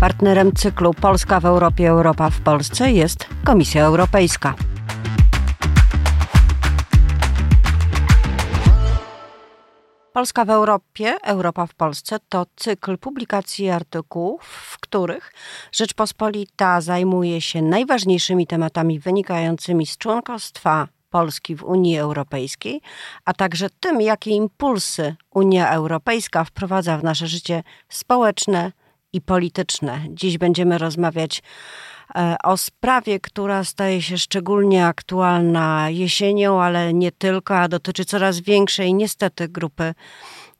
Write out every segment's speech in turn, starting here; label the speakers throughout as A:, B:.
A: Partnerem cyklu Polska w Europie, Europa w Polsce jest Komisja Europejska. Polska w Europie, Europa w Polsce to cykl publikacji artykułów, w których Rzeczpospolita zajmuje się najważniejszymi tematami wynikającymi z członkostwa Polski w Unii Europejskiej, a także tym, jakie impulsy Unia Europejska wprowadza w nasze życie społeczne i polityczne. Dziś będziemy rozmawiać e, o sprawie, która staje się szczególnie aktualna jesienią, ale nie tylko, a dotyczy coraz większej niestety grupy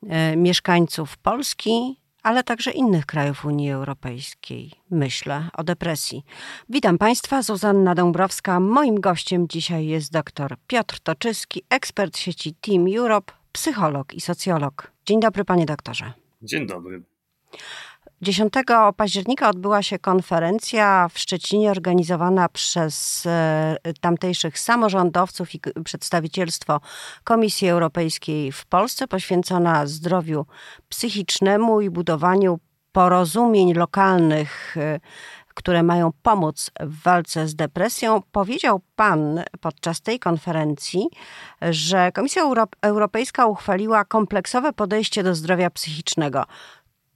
A: e, mieszkańców Polski, ale także innych krajów Unii Europejskiej. Myślę o depresji. Witam Państwa, Zuzanna Dąbrowska. Moim gościem dzisiaj jest dr Piotr Toczyski, ekspert sieci Team Europe, psycholog i socjolog. Dzień dobry, panie doktorze.
B: Dzień dobry.
A: 10 października odbyła się konferencja w Szczecinie organizowana przez e, tamtejszych samorządowców i przedstawicielstwo Komisji Europejskiej w Polsce poświęcona zdrowiu psychicznemu i budowaniu porozumień lokalnych e, które mają pomóc w walce z depresją. Powiedział Pan podczas tej konferencji, że Komisja Europejska uchwaliła kompleksowe podejście do zdrowia psychicznego.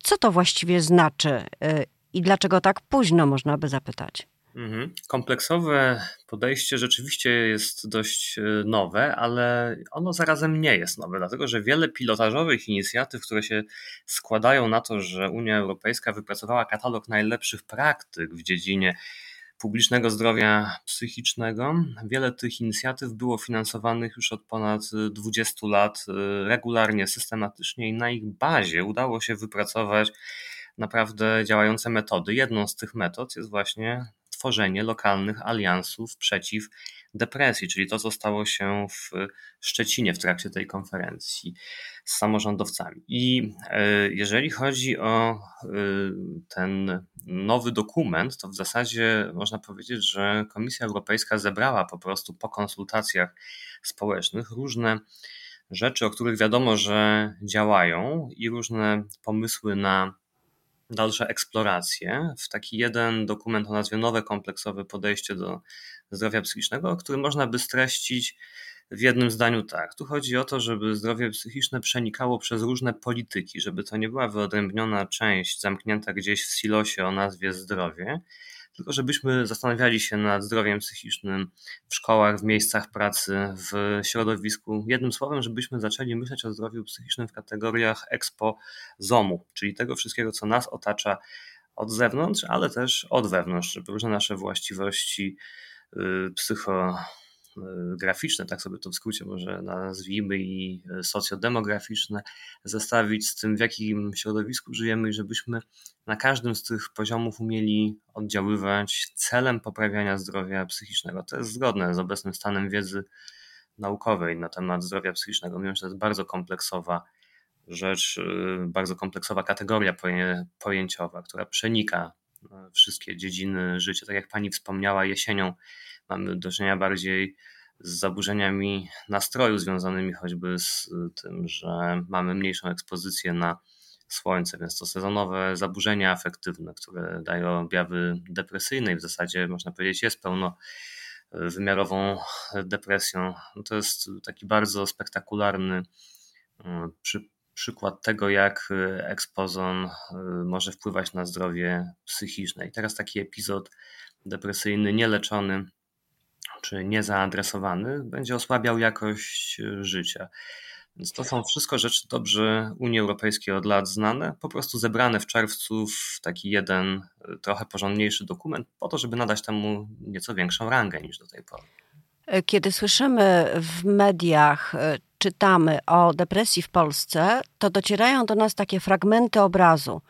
A: Co to właściwie znaczy y, i dlaczego tak późno, można by zapytać?
B: Mhm. Kompleksowe podejście rzeczywiście jest dość y, nowe, ale ono zarazem nie jest nowe, dlatego że wiele pilotażowych inicjatyw, które się składają na to, że Unia Europejska wypracowała katalog najlepszych praktyk w dziedzinie publicznego zdrowia psychicznego. Wiele tych inicjatyw było finansowanych już od ponad 20 lat y, regularnie, systematycznie i na ich bazie udało się wypracować naprawdę działające metody. Jedną z tych metod jest właśnie tworzenie lokalnych aliansów przeciw depresji, czyli to, co stało się w Szczecinie w trakcie tej konferencji z samorządowcami. I e, jeżeli chodzi o e, ten nowy dokument, to w zasadzie można powiedzieć, że Komisja Europejska zebrała po prostu po konsultacjach społecznych różne rzeczy, o których wiadomo, że działają i różne pomysły na dalsze eksploracje w taki jeden dokument o nazwie Nowe kompleksowe podejście do zdrowia psychicznego, który można by streścić w jednym zdaniu tak. Tu chodzi o to, żeby zdrowie psychiczne przenikało przez różne polityki, żeby to nie była wyodrębniona część zamknięta gdzieś w silosie o nazwie zdrowie, tylko żebyśmy zastanawiali się nad zdrowiem psychicznym w szkołach, w miejscach pracy, w środowisku. Jednym słowem, żebyśmy zaczęli myśleć o zdrowiu psychicznym w kategoriach expo-zomu, czyli tego wszystkiego, co nas otacza od zewnątrz, ale też od wewnątrz, żeby różne nasze właściwości y, psycho graficzne, tak sobie to w skrócie może nazwijmy, i socjodemograficzne, zestawić z tym, w jakim środowisku żyjemy i żebyśmy na każdym z tych poziomów umieli oddziaływać celem poprawiania zdrowia psychicznego. To jest zgodne z obecnym stanem wiedzy naukowej na temat zdrowia psychicznego, mimo że to jest bardzo kompleksowa rzecz, y, bardzo kompleksowa kategoria pojęciowa, która przenika y, wszystkie dziedziny życia. Tak jak pani wspomniała, jesienią mamy do czynienia bardziej z zaburzeniami nastroju związanymi choćby z tym, że mamy mniejszą ekspozycję na słońce, więc to sezonowe zaburzenia afektywne, które dają objawy depresyjne i w zasadzie można powiedzieć jest pełno wymiarową depresją. No to jest taki bardzo spektakularny mm, przy, przykład tego, jak ekspozon y, może wpływać na zdrowie psychiczne. I teraz taki epizod depresyjny nieleczony czy niezaadresowany, będzie osłabiał jakość e, życia. Więc to są wszystko rzeczy dobrze Unii Europejskiej od lat znane, po prostu zebrane w czerwcu w taki jeden trochę porządniejszy dokument, po to, żeby nadać temu nieco większą rangę niż do tej pory.
A: Kiedy słyszymy w mediach, czytamy o depresji w Polsce, to docierają do nas takie fragmenty obrazu.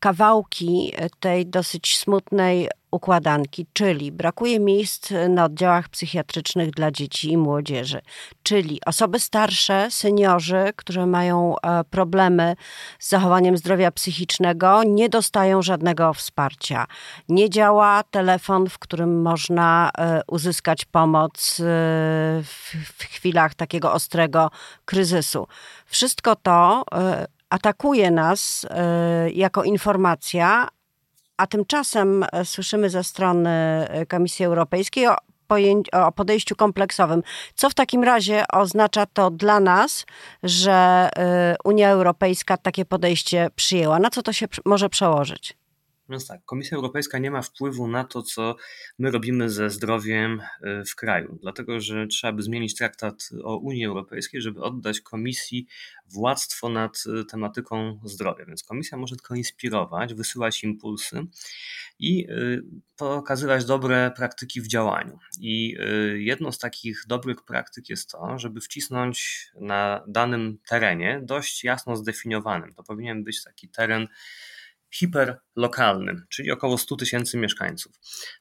A: Kawałki tej dosyć smutnej układanki, czyli brakuje miejsc na oddziałach psychiatrycznych dla dzieci i młodzieży, czyli osoby starsze, seniorzy, którzy mają e, problemy z zachowaniem zdrowia psychicznego, nie dostają żadnego wsparcia. Nie działa telefon, w którym można e, uzyskać pomoc e, w chwilach takiego ostrego kryzysu. Wszystko to atakuje nas jako informacja, A tymczasem słyszymy ze strony Komisji Europejskiej o o podejściu kompleksowym. Co w takim razie oznacza to dla nas, że Unia Europejska takie podejście przyjęła? Na co to się może przełożyć?
B: Więc tak, Komisja Europejska nie ma wpływu na to, co my robimy ze zdrowiem y, w kraju, dlatego że trzeba by zmienić traktat o Unii Europejskiej, żeby oddać Komisji władztwo nad y, tematyką zdrowia. Więc Komisja może tylko inspirować, wysyłać impulsy i y, pokazywać dobre praktyki w działaniu. I jedną z takich dobrych praktyk jest to, żeby wcisnąć na danym terenie, dość jasno zdefiniowanym. To powinien być taki teren hiperlokalnym, czyli około 100 tysięcy mieszkańców.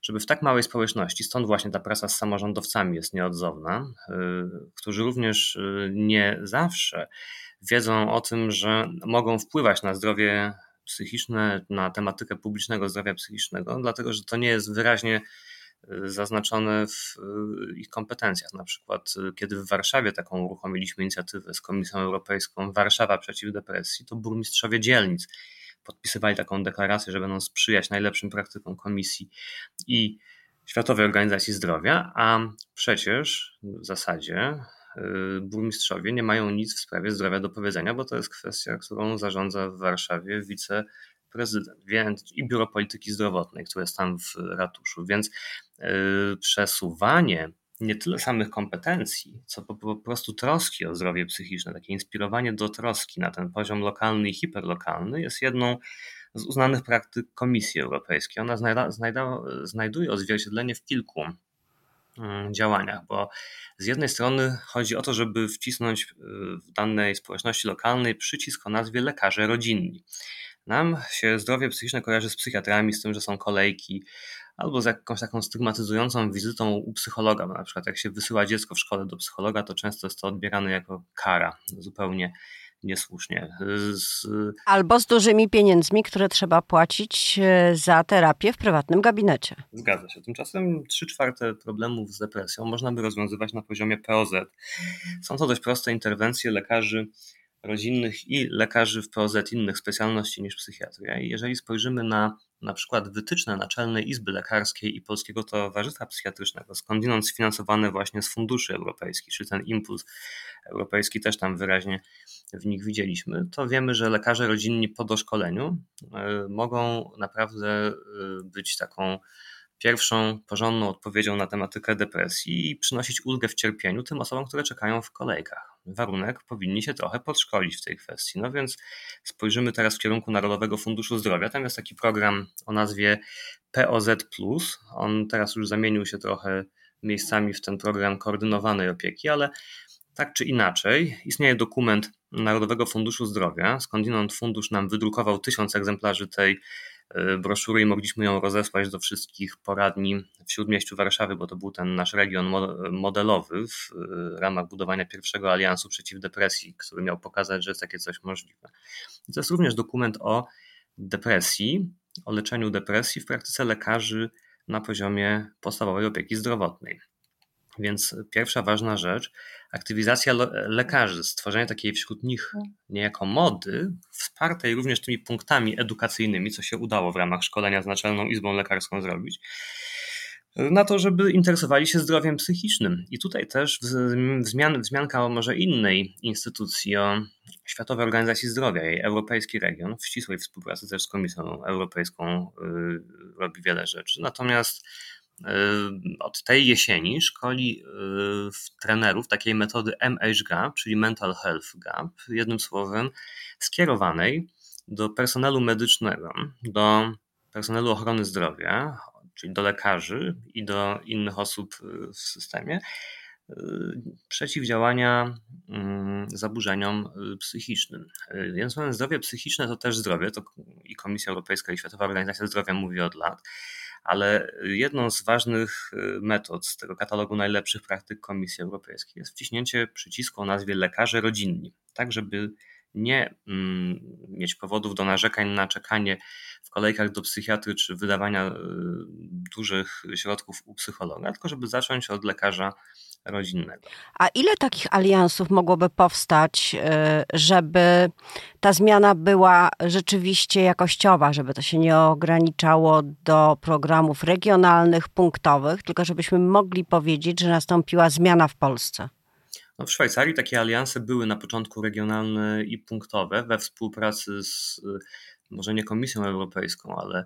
B: Żeby w tak małej społeczności, stąd właśnie ta praca z samorządowcami jest nieodzowna, y, którzy również y, nie zawsze wiedzą o tym, że mogą wpływać na zdrowie psychiczne, na tematykę publicznego zdrowia psychicznego, dlatego że to nie jest wyraźnie y, zaznaczone w ich kompetencjach. Na przykład, kiedy w Warszawie taką uruchomiliśmy inicjatywę z Komisją Europejską Warszawa przeciw depresji, to burmistrzowie dzielnic podpisywali taką deklarację, że będą sprzyjać najlepszym praktykom Komisji i Światowej Organizacji Zdrowia, a przecież w zasadzie y, burmistrzowie nie mają nic w sprawie zdrowia do powiedzenia, bo to jest kwestia, którą zarządza w Warszawie wiceprezydent więc i Biuro Polityki Zdrowotnej, które jest tam w ratuszu. Więc y, przesuwanie nie tyle samych kompetencji, co po, po, prostu troski o zdrowie psychiczne, takie inspirowanie do troski na ten poziom lokalny i hiperlokalny jest jedną z uznanych praktyk Komisji Europejskiej. Ona znajda, znajda, znajduje odzwierciedlenie w kilku mm, działaniach, bo z jednej strony chodzi o to, żeby wcisnąć y, w danej społeczności lokalnej przycisk o nazwie lekarze rodzinni. Nam się zdrowie psychiczne kojarzy z psychiatrami, z tym, że są kolejki, albo z jakąś taką stygmatyzującą wizytą u psychologa. Na przykład jak się wysyła dziecko w szkole do psychologa, to często jest to odbierane jako kara, zupełnie niesłusznie.
A: Z... Albo z dużymi pieniędzmi, które trzeba płacić e, za terapię w prywatnym gabinecie.
B: Zgadza się. Tymczasem 3 czwarte problemów z depresją można by rozwiązywać na poziomie POZ. Są to dość proste interwencje lekarzy rodzinnych i lekarzy w POZ innych specjalności niż psychiatria. I jeżeli spojrzymy na na przykład wytyczne Naczelnej Izby Lekarskiej i Polskiego Towarzystwa Psychiatrycznego, skądinąd sfinansowane właśnie z funduszy europejskich, czy ten impuls europejski też tam wyraźnie w nich widzieliśmy, to wiemy, że lekarze rodzinni po doszkoleniu e, mogą naprawdę e, być taką pierwszą porządną odpowiedzią na tematykę depresji i przynosić ulgę w cierpieniu tym osobom, które czekają w kolejkach. Warunek powinni się trochę podszkolić w tej kwestii. No więc spojrzymy teraz w kierunku Narodowego Funduszu Zdrowia. Tam jest taki program o nazwie POZ. On teraz już zamienił się trochę miejscami w ten program koordynowanej opieki, ale tak czy inaczej, istnieje dokument Narodowego Funduszu Zdrowia, skądinąd fundusz nam wydrukował tysiąc egzemplarzy tej broszury i mogliśmy ją rozesłać do wszystkich poradni w Śródmieściu Warszawy, bo to był ten nasz region modelowy w e, ramach budowania pierwszego aliansu przeciw depresji, który miał pokazać, że jest takie coś możliwe. I to jest również dokument o depresji, o leczeniu depresji w praktyce lekarzy na poziomie podstawowej opieki zdrowotnej. Więc pierwsza ważna rzecz, aktywizacja lekarzy, stworzenie takiej wśród nich tak. niejako mody, wspartej również tymi punktami edukacyjnymi, co się udało w ramach szkolenia z Naczelną Izbą Lekarską zrobić, na to, żeby interesowali się zdrowiem psychicznym. I tutaj też wzmian, wzmianka o może innej instytucji, o Światowej Organizacji Zdrowia, jej Europejski Region, w ścisłej współpracy też z Komisją Europejską yy, robi wiele rzeczy. Natomiast od tej jesieni szkoli trenerów takiej metody MHGAP, czyli Mental Health Gap, jednym słowem skierowanej do personelu medycznego, do personelu ochrony zdrowia, czyli do lekarzy i do innych osób w systemie, przeciwdziałania zaburzeniom psychicznym. Więc zdrowie psychiczne to też zdrowie, to i Komisja Europejska i Światowa Organizacja Zdrowia mówi od lat ale jedną z ważnych y, metod z tego katalogu najlepszych praktyk Komisji Europejskiej jest wciśnięcie przycisku o nazwie lekarze rodzinni, tak żeby nie mm, mieć powodów do narzekań na czekanie w kolejkach do psychiatry czy wydawania y, dużych środków u psychologa, tylko żeby zacząć od lekarza rodzinnego.
A: A ile takich aliansów mogłoby powstać, y, żeby ta zmiana była rzeczywiście jakościowa, żeby to się nie ograniczało do programów regionalnych, punktowych, tylko żebyśmy mogli powiedzieć, że nastąpiła zmiana w Polsce?
B: No w Szwajcarii takie alianse były na początku regionalne i punktowe we współpracy z może nie Komisją Europejską, ale, y,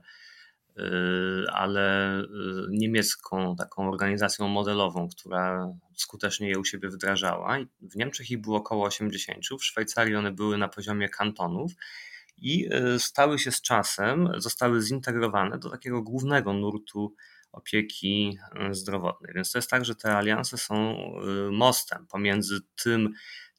B: ale y, niemiecką taką organizacją modelową, która skutecznie je u siebie wdrażała. W Niemczech ich było około 80, w Szwajcarii one były na poziomie kantonów i y, stały się z czasem, zostały zintegrowane do takiego głównego nurtu opieki zdrowotnej. Więc to jest tak, że te alianse są mostem pomiędzy tym,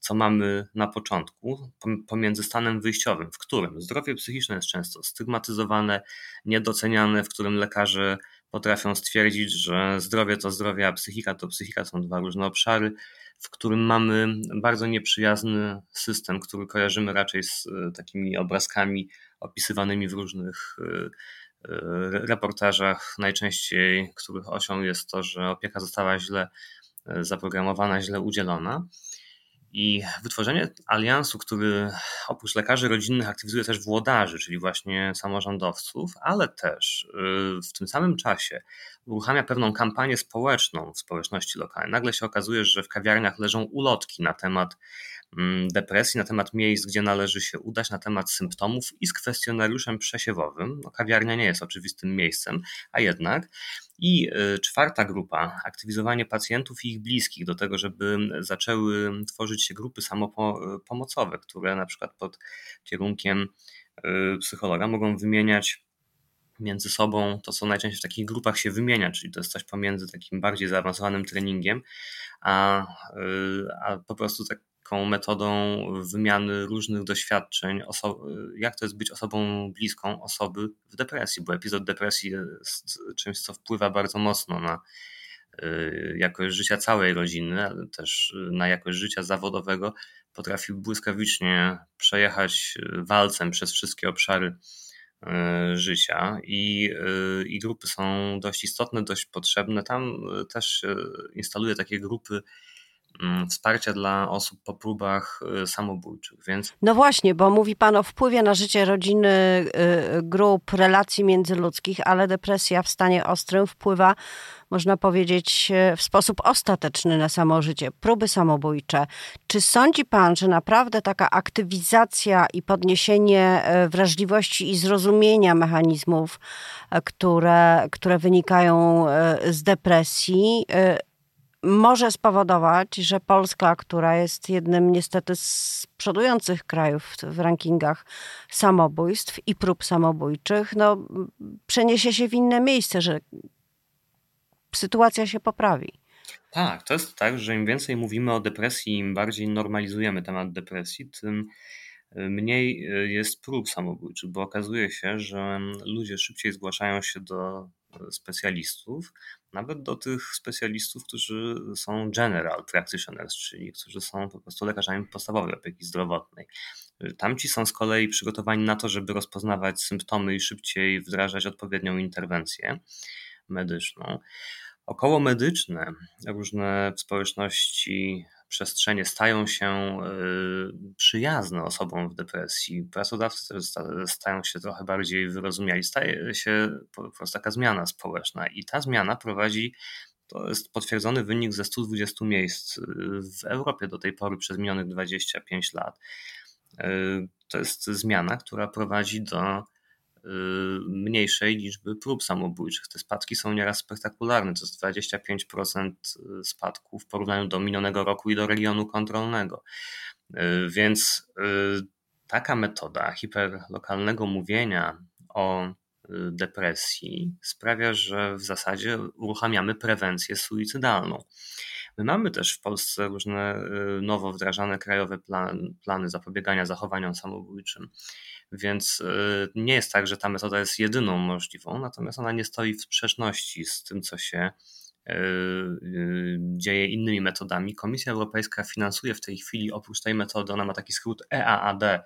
B: co mamy na początku, pomiędzy stanem wyjściowym, w którym zdrowie psychiczne jest często stygmatyzowane, niedoceniane, w którym lekarze potrafią stwierdzić, że zdrowie to zdrowie, a psychika to psychika, są dwa różne obszary, w którym mamy bardzo nieprzyjazny system, który kojarzymy raczej z e, takimi obrazkami opisywanymi w różnych e, e, reportażach, najczęściej których osią jest to, że opieka została źle zaprogramowana, źle udzielona. I wytworzenie aliansu, który oprócz lekarzy rodzinnych aktywizuje też włodarzy, czyli właśnie samorządowców, ale też y, w tym samym czasie uruchamia pewną kampanię społeczną w społeczności lokalnej. Nagle się okazuje, że w kawiarniach leżą ulotki na temat mm, depresji, na temat miejsc, gdzie należy się udać, na temat symptomów i z kwestionariuszem przesiewowym. No, kawiarnia nie jest oczywistym miejscem, a jednak i y, czwarta grupa, aktywizowanie pacjentów i ich bliskich do tego, żeby zaczęły tworzyć się grupy samopomocowe, które na przykład pod kierunkiem y, psychologa mogą wymieniać między sobą. To, co najczęściej w takich grupach się wymienia, czyli to jest coś pomiędzy takim bardziej zaawansowanym treningiem, a, y, a po prostu tak taką metodą wymiany różnych doświadczeń, jak to jest być osobą bliską osoby w depresji, bo epizod depresji jest czymś, co wpływa bardzo mocno na y, jakość życia całej rodziny, ale też na jakość życia zawodowego, potrafi błyskawicznie przejechać walcem przez wszystkie obszary y, życia i, y, i grupy są dość istotne, dość potrzebne. Tam też instaluje takie grupy wsparcia dla osób po próbach y, samobójczych. Więc...
A: No właśnie, bo mówi Pan o wpływie na życie rodziny, y, grup, relacji międzyludzkich, ale depresja w stanie ostrym wpływa, można powiedzieć, w sposób ostateczny na samo życie, próby samobójcze. Czy sądzi Pan, że naprawdę taka aktywizacja i podniesienie y, wrażliwości i zrozumienia mechanizmów, które, które wynikają z depresji, może spowodować, że Polska, która jest jednym niestety z przodujących krajów w rankingach samobójstw i prób samobójczych, no, przeniesie się w inne miejsce, że sytuacja się poprawi.
B: Tak, to jest tak, że im więcej mówimy o depresji, im bardziej normalizujemy temat depresji, tym mniej e, jest prób samobójczych, bo okazuje się, że ludzie szybciej zgłaszają się do specjalistów, nawet do tych specjalistów, którzy są general practitioners, czyli którzy są po prostu lekarzami podstawowej opieki zdrowotnej. Tamci są z kolei przygotowani na to, żeby rozpoznawać symptomy i szybciej wdrażać odpowiednią interwencję medyczną. Około medyczne różne społeczności przestrzenie stają się y, przyjazne osobom w depresji. Pracodawcy stają się trochę bardziej wyrozumiali. Staje się po prostu taka zmiana społeczna i ta zmiana prowadzi to jest potwierdzony wynik ze 120 miejsc y, w Europie do tej pory przez minionych 25 lat. Y, to jest zmiana, która prowadzi do mniejszej liczby prób samobójczych. Te spadki są nieraz spektakularne, to jest 25% y, spadku w porównaniu do minionego roku i do regionu kontrolnego. Y, więc taka metoda hiperlokalnego mówienia o depresji sprawia, że w zasadzie uruchamiamy prewencję suicydalną. My mamy też w Polsce różne nowo wdrażane krajowe plan, plany zapobiegania zachowaniom samobójczym. Więc y, nie jest tak, że ta metoda jest jedyną możliwą, natomiast ona nie stoi w sprzeczności z tym, co się dzieje innymi metodami. Komisja Europejska finansuje w tej chwili, oprócz tej metody, ona ma taki skrót EAAD,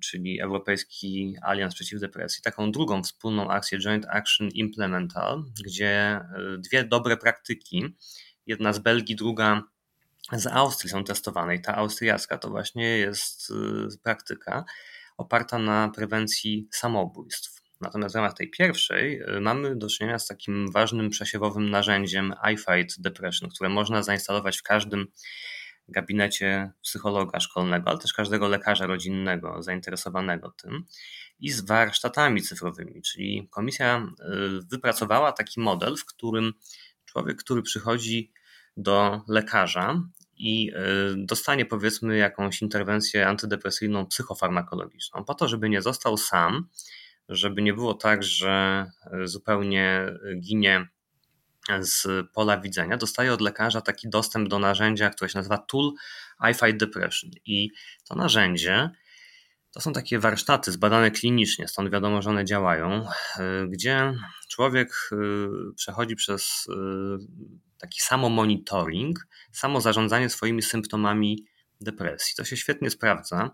B: czyli Europejski Alians Przeciw Depresji, taką drugą wspólną akcję Joint Action Implemental, gdzie dwie dobre praktyki, jedna z Belgii, druga z Austrii są testowane i ta austriacka to właśnie jest praktyka oparta na prewencji samobójstw. Natomiast w ramach tej pierwszej y, mamy do czynienia z takim ważnym przesiewowym narzędziem iFight Depression, które można zainstalować w każdym gabinecie psychologa szkolnego, ale też każdego lekarza rodzinnego zainteresowanego tym i z warsztatami cyfrowymi. Czyli komisja y, wypracowała taki model, w którym człowiek, który przychodzi do lekarza i y, dostanie powiedzmy jakąś interwencję antydepresyjną, psychofarmakologiczną, po to, żeby nie został sam, żeby nie było tak, że e, zupełnie ginie z pola widzenia, dostaje od lekarza taki dostęp do narzędzia, które się nazywa Tool I Fight Depression. I to narzędzie to są takie warsztaty zbadane klinicznie, stąd wiadomo, że one działają, e, gdzie człowiek przechodzi przez taki samo monitoring, samo zarządzanie swoimi symptomami depresji. To się świetnie sprawdza.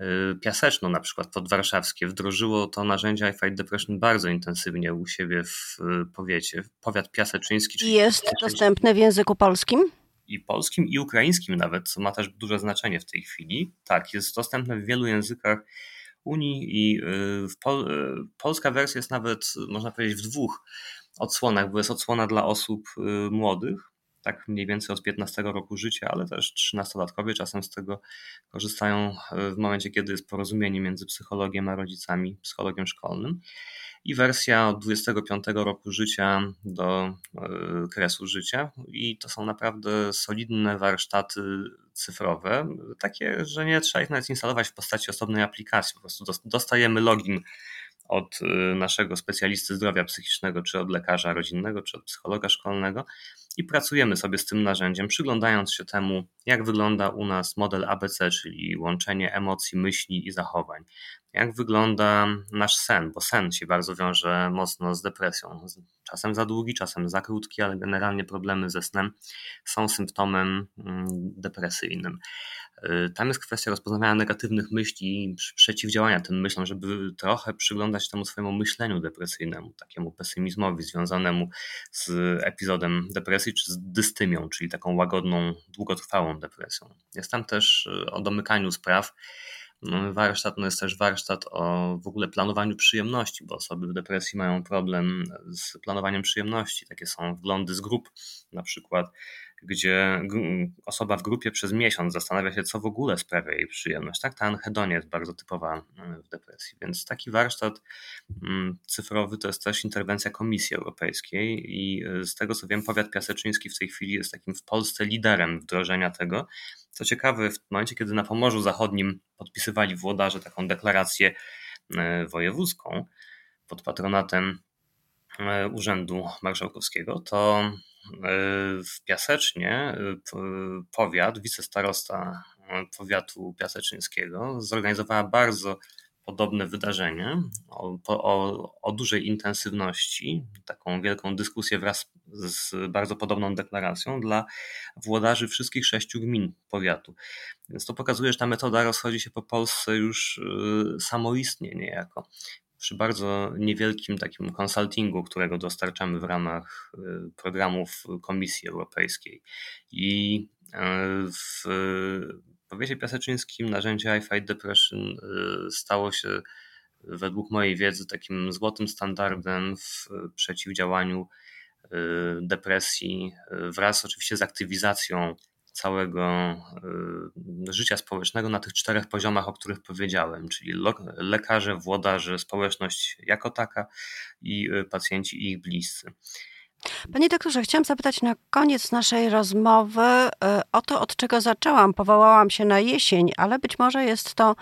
B: Y, Piaseczno na przykład podwarszawskie wdrożyło to narzędzie iFight Depression bardzo intensywnie u siebie w y, powiecie, powiat piaseczyński.
A: Czyli jest dostępne w języku polskim?
B: I polskim, i ukraińskim nawet, co ma też duże znaczenie w tej chwili. Tak, jest dostępne w wielu językach Unii i y, Pol polska wersja jest nawet, można powiedzieć, w dwóch odsłonach, bo jest odsłona dla osób młodych, tak mniej więcej od 15 roku życia, ale też 13-latkowie czasem z tego korzystają w momencie, kiedy jest porozumienie między psychologiem a rodzicami, psychologiem szkolnym. I wersja od 25 roku życia do e, kresu życia. I to są naprawdę solidne warsztaty cyfrowe, takie, że nie trzeba ich nawet instalować w postaci osobnej aplikacji. Po prostu dostajemy login od e, naszego specjalisty zdrowia psychicznego, czy od lekarza rodzinnego, czy od psychologa szkolnego i pracujemy sobie z tym narzędziem, przyglądając się temu, jak wygląda u nas model ABC, czyli łączenie emocji, myśli i zachowań. Jak wygląda nasz sen, bo sen się bardzo wiąże mocno z depresją. Czasem za długi, czasem za krótki, ale generalnie problemy ze snem są symptomem mm, depresyjnym. Y, tam jest kwestia rozpoznawania negatywnych myśli i przeciwdziałania tym myślom, żeby trochę przyglądać temu swojemu myśleniu depresyjnemu, takiemu pesymizmowi związanemu z epizodem depresji czy z dystymią, czyli taką łagodną, długotrwałą depresją. Jest tam też y, o domykaniu spraw. No, warsztat no jest też warsztat o w ogóle planowaniu przyjemności, bo osoby w depresji mają problem z planowaniem przyjemności. Takie są wglądy z grup, na przykład gdzie osoba w grupie przez miesiąc zastanawia się, co w ogóle sprawia jej przyjemność. Tak, ta anhedonia jest bardzo typowa mm, w depresji, więc taki warsztat mm, cyfrowy to jest też interwencja Komisji Europejskiej i y, z tego co wiem, powiat piaseczyński w tej chwili jest takim w Polsce liderem wdrożenia tego. Co ciekawe, w momencie, kiedy na Pomorzu Zachodnim podpisywali włodarze taką deklarację y, wojewódzką pod patronatem Urzędu Marszałkowskiego, to w Piasecznie powiat, wicestarosta powiatu piaseczyńskiego zorganizowała bardzo podobne wydarzenie o, o, o, dużej intensywności, taką wielką dyskusję wraz z bardzo podobną deklaracją dla włodarzy wszystkich sześciu gmin powiatu. Więc to pokazuje, że ta metoda rozchodzi się po Polsce już y, samoistnie niejako przy bardzo niewielkim takim konsultingu, którego dostarczamy w ramach y, programów Komisji Europejskiej. I y, w powiecie piaseczyńskim narzędzie iFight Depression y, stało się według mojej wiedzy takim złotym standardem w przeciwdziałaniu depresji wraz oczywiście z aktywizacją całego y, życia społecznego na tych czterech poziomach, o których powiedziałem, czyli lekarze, włodarze, społeczność jako taka i y, pacjenci i ich bliscy.
A: Panie doktorze, chciałam zapytać na koniec naszej rozmowy e, o to, od czego zaczęłam. Powołałam się na jesień, ale być może jest to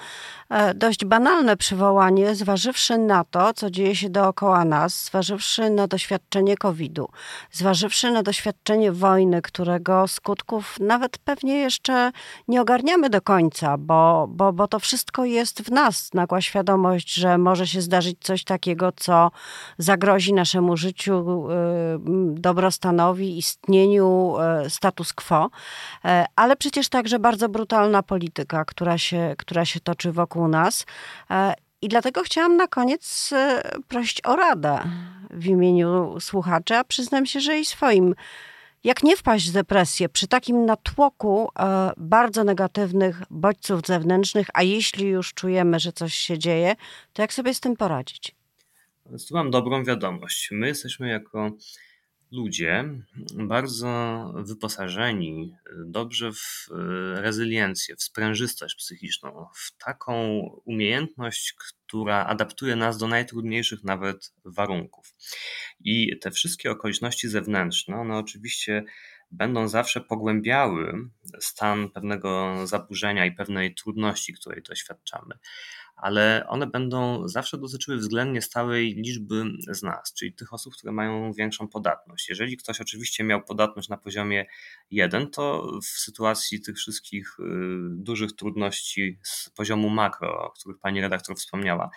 A: e, dość banalne przywołanie, zważywszy na to, co dzieje się dookoła nas, zważywszy na doświadczenie COVID-u, zważywszy na doświadczenie wojny, którego skutków nawet pewnie jeszcze nie ogarniamy do końca, bo, bo, bo to wszystko jest w nas. Nagła świadomość, że może się zdarzyć coś takiego, co zagrozi naszemu życiu dobrostanowi, istnieniu status quo, ale przecież także bardzo brutalna polityka, która się, która się toczy wokół nas. I dlatego chciałam na koniec prosić o radę w imieniu słuchaczy, a przyznam się, że i swoim jak nie wpaść w depresję przy takim natłoku e, bardzo negatywnych bodźców zewnętrznych, a jeśli już czujemy, że coś się dzieje, to jak sobie z tym poradzić?
B: Tu mam dobrą wiadomość. My jesteśmy jako ludzie bardzo wyposażeni dobrze w e, rezyliencję, w sprężystość psychiczną, w taką umiejętność, która adaptuje nas do najtrudniejszych nawet warunków. I te wszystkie okoliczności zewnętrzne, one oczywiście będą zawsze pogłębiały stan pewnego zaburzenia i pewnej trudności, której doświadczamy ale one będą zawsze dotyczyły względnie stałej liczby z nas, czyli tych osób, które mają większą podatność. Jeżeli ktoś oczywiście miał podatność na poziomie 1, to w sytuacji tych wszystkich y, dużych trudności z poziomu makro, o których pani redaktor wspomniała,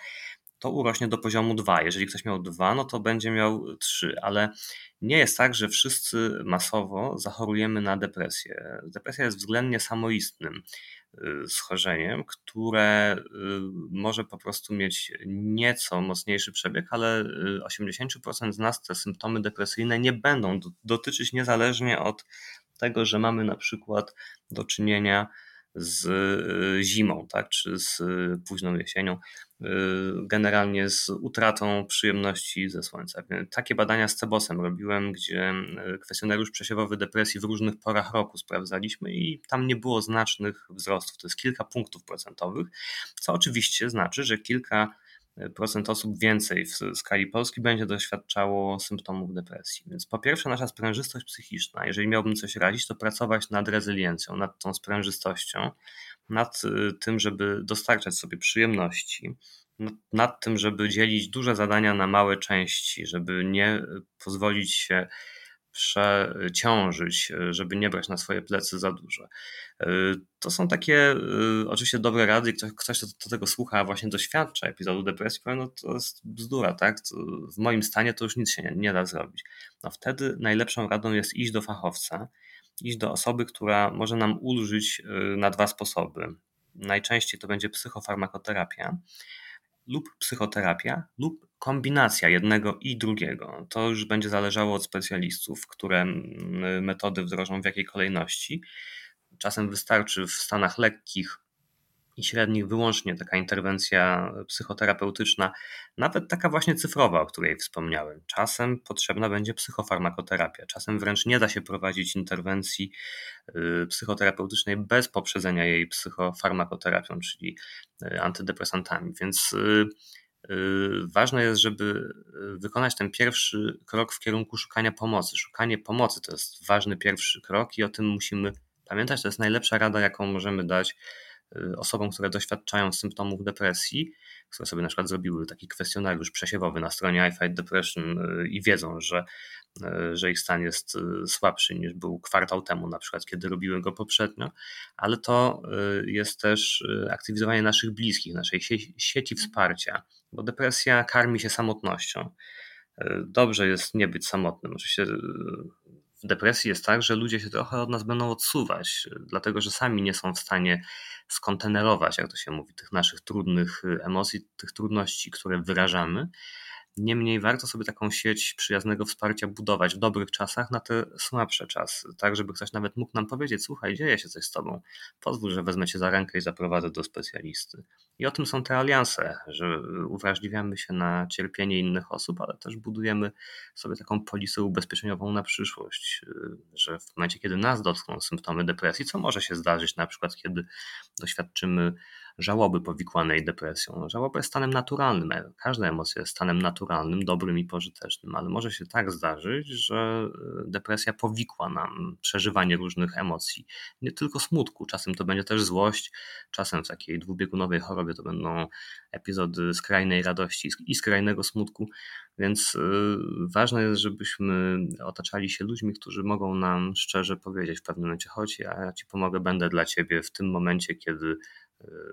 B: to urośnie do poziomu 2. Jeżeli ktoś miał 2, no to będzie miał 3, ale nie jest tak, że wszyscy masowo zachorujemy na depresję. Depresja jest względnie samoistnym Y, schorzeniem, które y, może po prostu mieć nieco mocniejszy przebieg, ale 80% y, z nas te symptomy depresyjne nie będą dotyczyć niezależnie od tego, że mamy na przykład do czynienia z zimą, tak, czy z późną jesienią. Y, generalnie z utratą przyjemności ze słońca. Takie badania z Cebosem robiłem, gdzie y, kwestionariusz przesiewowy depresji w różnych porach roku sprawdzaliśmy i tam nie było znacznych wzrostów. To jest kilka punktów procentowych, co oczywiście znaczy, że kilka procent osób więcej w skali Polski będzie doświadczało symptomów depresji. Więc po pierwsze nasza sprężystość psychiczna. Jeżeli miałbym coś radzić, to pracować nad rezyliencją, nad tą sprężystością, nad y, tym, żeby dostarczać sobie przyjemności, nad tym, żeby dzielić duże zadania na małe części, żeby nie pozwolić się przeciążyć, żeby nie brać na swoje plecy za dużo. Y, to są takie y, oczywiście dobre rady, ktoś, ktoś kto tego słucha, właśnie doświadcza epizodu depresji, powie, no to jest bzdura, tak? W moim stanie to już nic się nie, nie da zrobić. No wtedy najlepszą radą jest iść do fachowca, iść do osoby, która może nam ulżyć na dwa sposoby. Najczęściej to będzie psychofarmakoterapia lub psychoterapia lub kombinacja jednego i drugiego. To już będzie zależało od specjalistów, które metody wdrożą w jakiej kolejności. Czasem wystarczy w stanach lekkich i średnich wyłącznie taka interwencja psychoterapeutyczna, nawet taka właśnie cyfrowa, o której wspomniałem. Czasem potrzebna będzie psychofarmakoterapia, czasem wręcz nie da się prowadzić interwencji y, psychoterapeutycznej bez poprzedzenia jej psychofarmakoterapią, czyli y, antydepresantami. Więc y, ważne jest, żeby wykonać ten pierwszy krok w kierunku szukania pomocy. Szukanie pomocy to jest ważny pierwszy krok i o tym musimy pamiętać. To jest najlepsza rada, jaką możemy dać osobom, które doświadczają symptomów depresji, które sobie na przykład zrobiły taki kwestionariusz przesiewowy na stronie iFight Depression y, i wiedzą, że, y, że ich stan jest słabszy niż był kwartał temu, na przykład, kiedy robiły go poprzednio, ale to jest też aktywizowanie naszych bliskich, naszej sieci wsparcia, bo depresja karmi się samotnością. Dobrze jest nie być samotnym. Oczywiście w depresji jest tak, że ludzie się trochę od nas będą odsuwać, dlatego że sami nie są w stanie skontenerować, jak to się mówi, tych naszych trudnych y, emocji, tych trudności, które wyrażamy. Niemniej warto sobie taką sieć przyjaznego wsparcia budować w dobrych czasach na te słabsze czasy, tak żeby ktoś nawet mógł nam powiedzieć: Słuchaj, dzieje się coś z tobą, pozwól, że wezmę cię za rękę i zaprowadzę do specjalisty. I o tym są te alianse, że uwrażliwiamy się na cierpienie innych osób, ale też budujemy sobie taką polisę ubezpieczeniową na przyszłość, że w momencie, kiedy nas dotkną symptomy depresji, co może się zdarzyć, na przykład kiedy doświadczymy żałoby powikłanej depresją. Żałoba jest stanem naturalnym. Każda emocja jest stanem naturalnym, dobrym i pożytecznym, ale może się tak zdarzyć, że e, depresja powikła nam przeżywanie różnych emocji, nie tylko smutku. Czasem to będzie też złość, czasem w takiej dwubiegunowej chorobie to będą epizody skrajnej radości i skrajnego smutku. Więc e, ważne jest, żebyśmy otaczali się ludźmi, którzy mogą nam szczerze powiedzieć w pewnym momencie: chodź, ja ci pomogę, będę dla ciebie w tym momencie, kiedy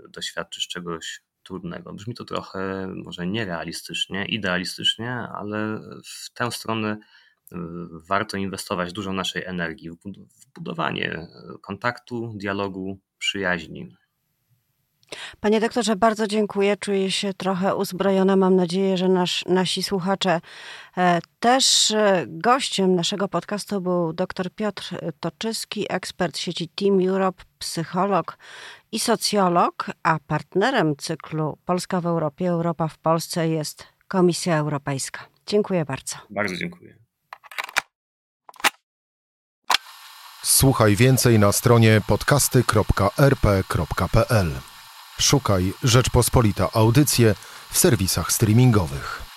B: doświadczysz czegoś trudnego. Brzmi to trochę może nierealistycznie, idealistycznie, ale w tę stronę warto inwestować dużo naszej energii w budowanie kontaktu, dialogu, przyjaźni.
A: Panie doktorze, bardzo dziękuję. Czuję się trochę uzbrojona. Mam nadzieję, że nasz, nasi słuchacze e, też. E, gościem naszego podcastu był dr Piotr Toczyski, ekspert sieci Team Europe, psycholog i socjolog, a partnerem cyklu Polska w Europie, Europa w Polsce jest Komisja Europejska. Dziękuję bardzo.
B: Bardzo dziękuję.
C: Słuchaj więcej na stronie podcasty.rp.pl. Szukaj Rzeczpospolita Audycje w serwisach streamingowych.